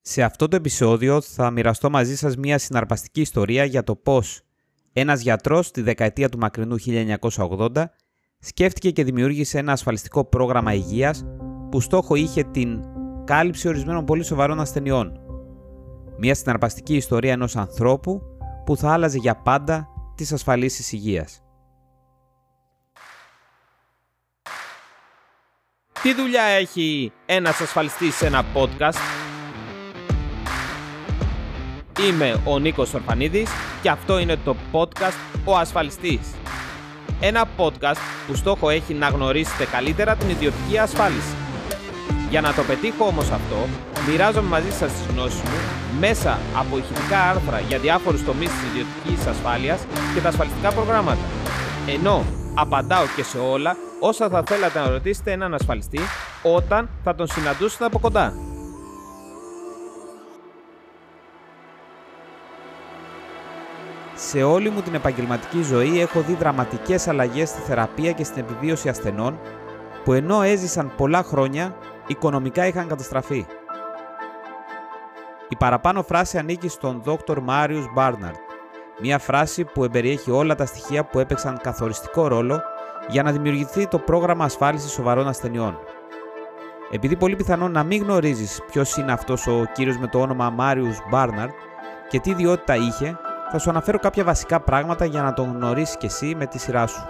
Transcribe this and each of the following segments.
Σε αυτό το επεισόδιο θα μοιραστώ μαζί σας μια συναρπαστική ιστορία για το πώς ένας γιατρός στη δεκαετία του μακρινού 1980 σκέφτηκε και δημιούργησε ένα ασφαλιστικό πρόγραμμα υγείας που στόχο είχε την κάλυψη ορισμένων πολύ σοβαρών ασθενειών. Μια συναρπαστική ιστορία ενός ανθρώπου που θα άλλαζε για πάντα τις ασφαλίσεις υγείας. Τι δουλειά έχει ένας ασφαλιστής σε ένα podcast? Είμαι ο Νίκος Ορφανίδης και αυτό είναι το podcast «Ο Ασφαλιστής». Ένα podcast που στόχο έχει να γνωρίσετε καλύτερα την ιδιωτική ασφάλιση. Για να το πετύχω όμως αυτό, μοιράζομαι μαζί σας τις γνώσεις μου μέσα από ηχητικά άρθρα για διάφορους τομείς της ιδιωτικής ασφάλειας και τα ασφαλιστικά προγράμματα. Ενώ απαντάω και σε όλα όσα θα θέλατε να ρωτήσετε έναν ασφαλιστή όταν θα τον συναντούσετε από κοντά. Σε όλη μου την επαγγελματική ζωή έχω δει δραματικές αλλαγές στη θεραπεία και στην επιβίωση ασθενών που ενώ έζησαν πολλά χρόνια, οικονομικά είχαν καταστραφεί. Η παραπάνω φράση ανήκει στον Dr. Marius Barnard, μια φράση που εμπεριέχει όλα τα στοιχεία που έπαιξαν καθοριστικό ρόλο για να δημιουργηθεί το πρόγραμμα ασφάλισης σοβαρών ασθενειών. Επειδή πολύ πιθανόν να μην γνωρίζεις ποιος είναι αυτός ο κύριος με το όνομα Marius Barnard και τι ιδιότητα είχε, θα σου αναφέρω κάποια βασικά πράγματα για να τον γνωρίσεις και εσύ με τη σειρά σου.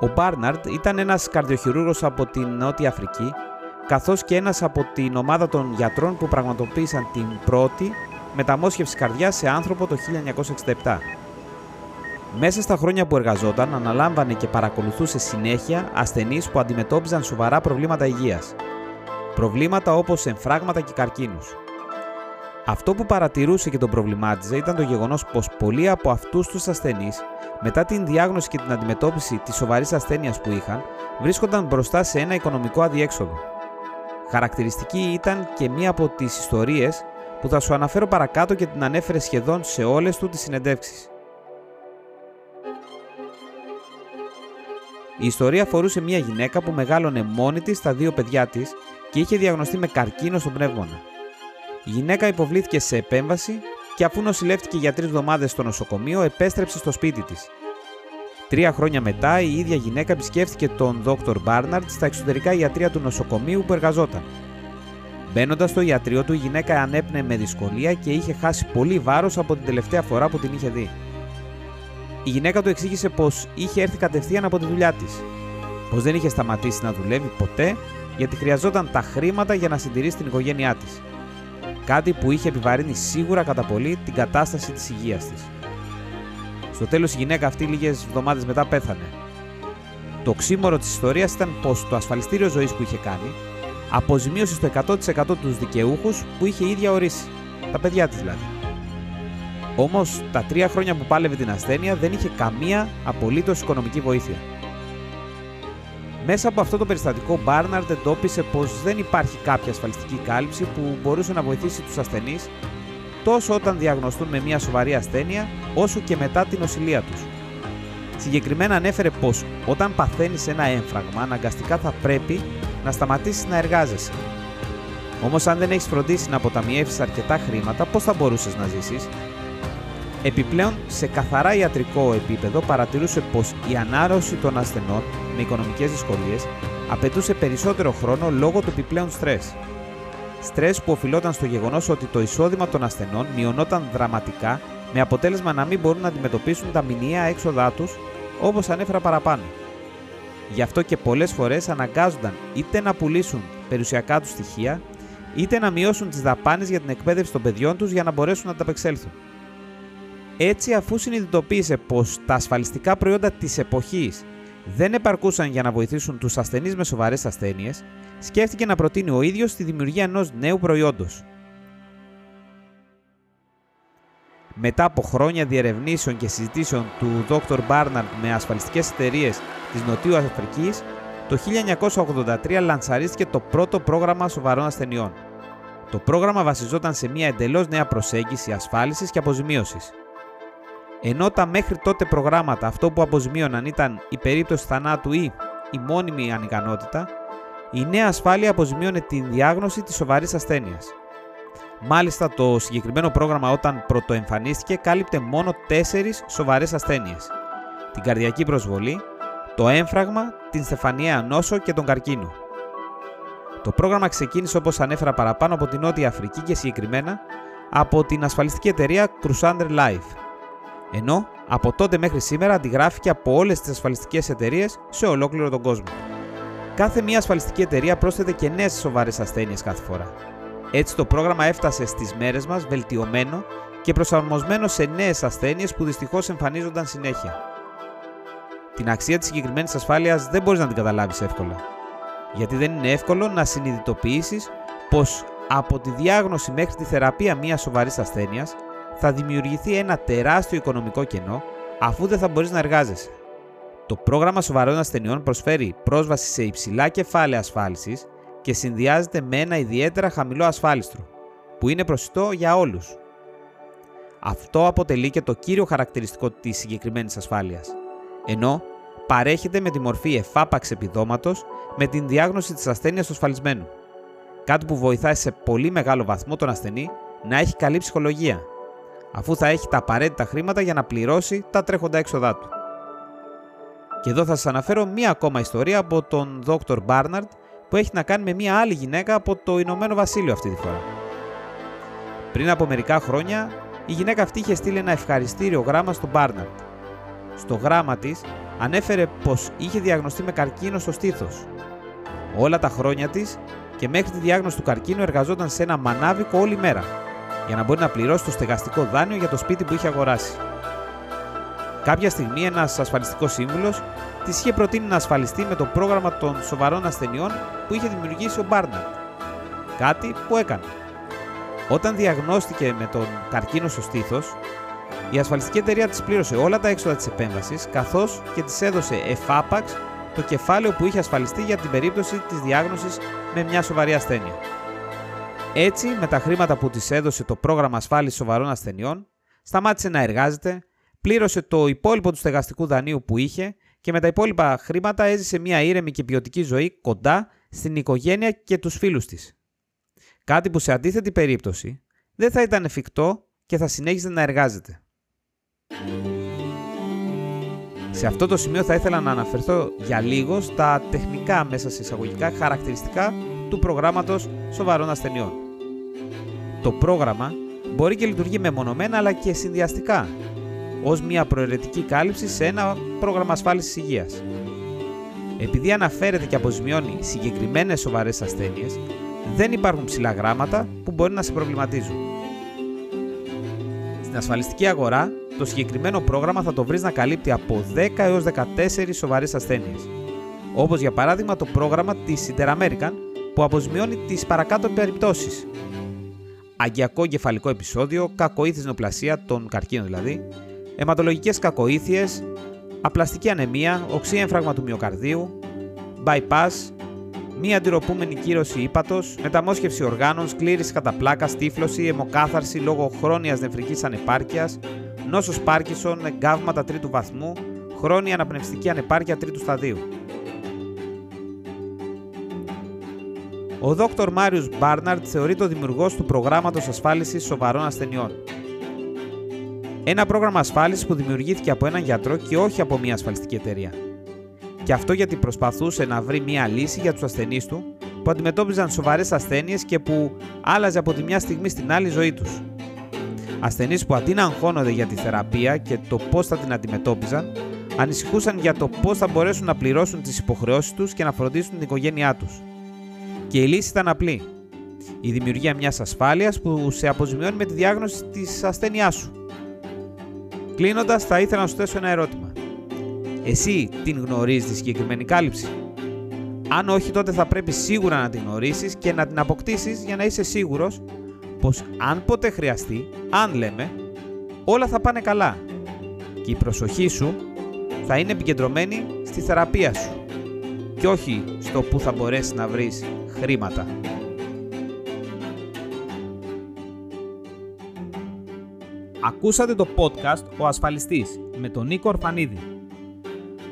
Ο Μπάρναρντ ήταν ένας καρδιοχειρούργος από την Νότια Αφρική, καθώς και ένας από την ομάδα των γιατρών που πραγματοποίησαν την πρώτη μεταμόσχευση καρδιάς σε άνθρωπο το 1967. Μέσα στα χρόνια που εργαζόταν, αναλάμβανε και παρακολουθούσε συνέχεια ασθενείς που αντιμετώπιζαν σοβαρά προβλήματα υγείας. Προβλήματα όπως εμφράγματα και καρκίνους. Αυτό που παρατηρούσε και τον προβλημάτιζε ήταν το γεγονός πως πολλοί από αυτούς τους ασθενείς, μετά την διάγνωση και την αντιμετώπιση της σοβαρής ασθένειας που είχαν, βρίσκονταν μπροστά σε ένα οικονομικό αδιέξοδο. Χαρακτηριστική ήταν και μία από τις ιστορίες που θα σου αναφέρω παρακάτω και την ανέφερε σχεδόν σε όλες του τις συνεντεύξεις. Η ιστορία αφορούσε μια γυναίκα που μεγάλωνε μόνη της τα δύο παιδιά της και είχε διαγνωστεί με καρκίνο στον πνεύμονα. Η γυναίκα υποβλήθηκε σε επέμβαση και αφού νοσηλεύτηκε για τρεις εβδομάδες στο νοσοκομείο, επέστρεψε στο σπίτι της. Τρία χρόνια μετά, η ίδια γυναίκα επισκέφθηκε τον Δόκτωρ Μπάρναρτ στα εξωτερικά ιατρία του νοσοκομείου που εργαζόταν. Μπαίνοντας στο ιατρείο του, η γυναίκα ανέπνεε με δυσκολία και είχε χάσει πολύ βάρος από την τελευταία φορά που την είχε δει. Η γυναίκα του εξήγησε πως είχε έρθει κατευθείαν από τη δουλειά της, πως δεν είχε σταματήσει να δουλεύει ποτέ γιατί χρειαζόταν τα χρήματα για να συντηρήσει την οικογένειά της. Κάτι που είχε επιβαρύνει σίγουρα κατά πολύ την κατάσταση της υγείας της. Στο τέλος, η γυναίκα αυτή λίγες εβδομάδες μετά πέθανε. Το ξύμορο της ιστορίας ήταν πως το ασφαλιστήριο ζωής που είχε κάνει αποζημίωσε στο 100% τους δικαιούχους που είχε ίδια ορίσει. Τα παιδιά της δηλαδή. Όμως, τα τρία χρόνια που πάλευε την ασθένεια δεν είχε καμία απολύτως οικονομική βοήθεια. Μέσα από αυτό το περιστατικό, Μπάρναρντ εντόπισε πως δεν υπάρχει κάποια ασφαλιστική κάλυψη που μπορούσε να βοηθήσει τους ασθενείς τόσο όταν διαγνωστούν με μια σοβαρή ασθένεια, όσο και μετά την νοσηλεία τους. Συγκεκριμένα ανέφερε πως όταν παθαίνεις ένα έμφραγμα, αναγκαστικά θα πρέπει να σταματήσεις να εργάζεσαι. Όμως, αν δεν έχεις φροντίσει να αποταμιεύσεις αρκετά χρήματα, πώς θα μπορούσες να ζήσεις; Επιπλέον, σε καθαρά ιατρικό επίπεδο παρατηρούσε πως η ανάρρωση των ασθενών με οικονομικές δυσκολίες απαιτούσε περισσότερο χρόνο λόγω του επιπλέον στρες. Στρες που οφειλόταν στο γεγονός ότι το εισόδημα των ασθενών μειωνόταν δραματικά με αποτέλεσμα να μην μπορούν να αντιμετωπίσουν τα μηνιαία έξοδά τους όπως ανέφερα παραπάνω. Γι' αυτό και πολλές φορές αναγκάζονταν είτε να πουλήσουν περιουσιακά τους στοιχεία, είτε να μειώσουν τις δαπάνες για την εκπαίδευση των παιδιών τους για να μπορέσουν να ανταπεξέλθουν. Έτσι, αφού συνειδητοποίησε πως τα ασφαλιστικά προϊόντα της εποχής δεν επαρκούσαν για να βοηθήσουν τους ασθενείς με σοβαρές ασθένειες, σκέφτηκε να προτείνει ο ίδιος τη δημιουργία ενός νέου προϊόντος. Μετά από χρόνια διερευνήσεων και συζητήσεων του Dr. Barnard με ασφαλιστικές εταιρείες της Νοτιού Αφρικής, το 1983 λανσαρίστηκε το πρώτο πρόγραμμα σοβαρών ασθενειών. Το πρόγραμμα βασιζόταν σε μια εντελώς νέα προσέγγιση ασφάλισης και αποζημίωσης. Ενώ τα μέχρι τότε προγράμματα αυτό που αποζημίωναν ήταν η περίπτωση θανάτου ή η μόνιμη ανικανότητα, η νέα ασφάλεια αποζημίωνε την διάγνωση της σοβαρής ασθένειας. Μάλιστα το συγκεκριμένο πρόγραμμα όταν πρωτοεμφανίστηκε κάλυπτε μόνο 4 σοβαρές ασθένειες. Την καρδιακή προσβολή, το έμφραγμα, την στεφανιαία νόσο και τον καρκίνο. Το πρόγραμμα ξεκίνησε όπως ανέφερα παραπάνω από την Νότια Αφρική και συγκεκριμένα από την ασφαλιστική εταιρεία Crusader Life. Ενώ από τότε μέχρι σήμερα αντιγράφηκε από όλες τις ασφαλιστικές εταιρείες σε ολόκληρο τον κόσμο. Κάθε μία ασφαλιστική εταιρεία πρόσθεται και νέες σοβαρές ασθένειες κάθε φορά. Έτσι το πρόγραμμα έφτασε στις μέρες μας βελτιωμένο και προσαρμοσμένο σε νέες ασθένειες που δυστυχώς εμφανίζονταν συνέχεια. Την αξία της συγκεκριμένης ασφάλειας δεν μπορείς να την καταλάβεις εύκολα. Γιατί δεν είναι εύκολο να συνειδητοποιήσεις πως από τη διάγνωση μέχρι τη θεραπεία μιας σοβαρής ασθένειας θα δημιουργηθεί ένα τεράστιο οικονομικό κενό αφού δεν θα μπορείς να εργάζεσαι. Το πρόγραμμα σοβαρών ασθενειών προσφέρει πρόσβαση σε υψηλά κεφάλαια ασφάλισης και συνδυάζεται με ένα ιδιαίτερα χαμηλό ασφάλιστρο, που είναι προσιτό για όλους. Αυτό αποτελεί και το κύριο χαρακτηριστικό της συγκεκριμένης ασφάλειας, ενώ παρέχεται με τη μορφή εφάπαξ επιδόματος με την διάγνωση της ασθένειας του ασφαλισμένου. Κάτι που βοηθάει σε πολύ μεγάλο βαθμό τον ασθενή να έχει καλή ψυχολογία, αφού θα έχει τα απαραίτητα χρήματα για να πληρώσει τα τρέχοντα έξοδά του. Και εδώ θα σας αναφέρω μία ακόμα ιστορία από τον Dr. Barnard που έχει να κάνει με μία άλλη γυναίκα από το Ηνωμένο Βασίλειο αυτή τη φορά. Πριν από μερικά χρόνια, η γυναίκα αυτή είχε στείλει ένα ευχαριστήριο γράμμα στον Barnard. Στο γράμμα της ανέφερε πως είχε διαγνωστεί με καρκίνο στο στήθος. Όλα τα χρόνια της και μέχρι τη διάγνωση του καρκίνου εργαζόταν σε ένα μανάβικο όλη μέρα για να μπορεί να πληρώσει το στεγαστικό δάνειο για το σπίτι που είχε αγοράσει. Κάποια στιγμή ένας ασφαλιστικός σύμβουλος της είχε προτείνει να ασφαλιστεί με το πρόγραμμα των σοβαρών ασθενειών που είχε δημιουργήσει ο Μπάρναρτ. Κάτι που έκανε. Όταν διαγνώστηκε με τον καρκίνο στο στήθος, η ασφαλιστική εταιρεία της πλήρωσε όλα τα έξοδα της επέμβασης καθώς και της έδωσε εφάπαξ το κεφάλαιο που είχε ασφαλιστεί για την περίπτωση της διάγνωσης με μια σοβαρή ασθένεια. Έτσι, με τα χρήματα που της έδωσε το πρόγραμμα ασφάλισης σοβαρών ασθενειών, σταμάτησε να εργάζεται, πλήρωσε το υπόλοιπο του στεγαστικού δανείου που είχε και με τα υπόλοιπα χρήματα έζησε μια ήρεμη και ποιοτική ζωή κοντά στην οικογένεια και τους φίλους της. Κάτι που σε αντίθετη περίπτωση δεν θα ήταν εφικτό και θα συνέχιζε να εργάζεται. Σε αυτό το σημείο θα ήθελα να αναφερθώ για λίγο στα τεχνικά μέσα σε εισαγωγικά χαρακτηριστικά του προγράμματος σοβαρών ασθενειών. Το πρόγραμμα μπορεί και λειτουργεί μεμονωμένα αλλά και συνδυαστικά ως μια προαιρετική κάλυψη σε ένα πρόγραμμα ασφάλισης υγείας. Επειδή αναφέρεται και αποζημιώνει συγκεκριμένες σοβαρές ασθένειες, δεν υπάρχουν ψηλά γράμματα που μπορεί να σε προβληματίζουν. Στην ασφαλιστική αγορά, το συγκεκριμένο πρόγραμμα θα το βρεις να καλύπτει από 10 έως 14 σοβαρές ασθένειες, όπως για παράδειγμα το πρόγραμμα της Interamerican που αποζημιώνει τις παρακάτω περιπτώσεις. Αγκιακό κεφαλικό επεισόδιο, κακοήθης νοπλασία, τον καρκίνο δηλαδή, αιματολογικές κακοήθειες, απλαστική ανεμία, οξύ έμφραγμα του μυοκαρδίου, bypass, μη αντιρροπούμενη κύρωση ύπατος, μεταμόσχευση οργάνων, σκλήρηση κατά πλάκα, στύφλωση, αιμοκάθαρση λόγω χρόνιας νεφρικής ανεπάρκειας, νόσος Πάρκισον, εγκάβματα τρίτου βαθμού, χρόνια αναπνευστική ανεπάρκεια τρίτου σταδίου. Ο Dr. Μάριος Μπάρναρτ θεωρείται ο δημιουργός του προγράμματος ασφάλισης σοβαρών ασθενειών. Ένα πρόγραμμα ασφάλισης που δημιουργήθηκε από έναν γιατρό και όχι από μια ασφαλιστική εταιρεία. Και αυτό γιατί προσπαθούσε να βρει μια λύση για τους ασθενείς του που αντιμετώπιζαν σοβαρές ασθένειες και που άλλαζε από τη μια στιγμή στην άλλη ζωή τους. Ασθενείς που αντί να αγχώνονται για τη θεραπεία και το πώς θα την αντιμετώπιζαν, ανησυχούσαν για το πώς θα μπορέσουν να πληρώσουν τις υποχρεώσεις τους και να φροντίσουν την οικογένειά τους. Και η λύση ήταν απλή. Η δημιουργία μιας ασφάλειας που σε αποζημιώνει με τη διάγνωση της ασθένειάς σου. Κλείνοντας, θα ήθελα να σου θέσω ένα ερώτημα. Εσύ την γνωρίζεις τη συγκεκριμένη κάλυψη; Αν όχι, τότε θα πρέπει σίγουρα να την γνωρίσεις και να την αποκτήσεις για να είσαι σίγουρος πως αν ποτέ χρειαστεί, αν λέμε, όλα θα πάνε καλά και η προσοχή σου θα είναι επικεντρωμένη στη θεραπεία σου και όχι στο που θα μπορέσεις να βρεις χρήματα. Ακούσατε το podcast «Ο Ασφαλιστής» με τον Νίκο Ορφανίδη.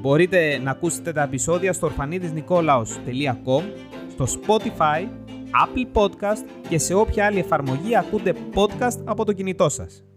Μπορείτε να ακούσετε τα επεισόδια στο ορφανίδισνικόλαος.com, στο Spotify Apple Podcast και σε όποια άλλη εφαρμογή ακούτε podcast από το κινητό σας.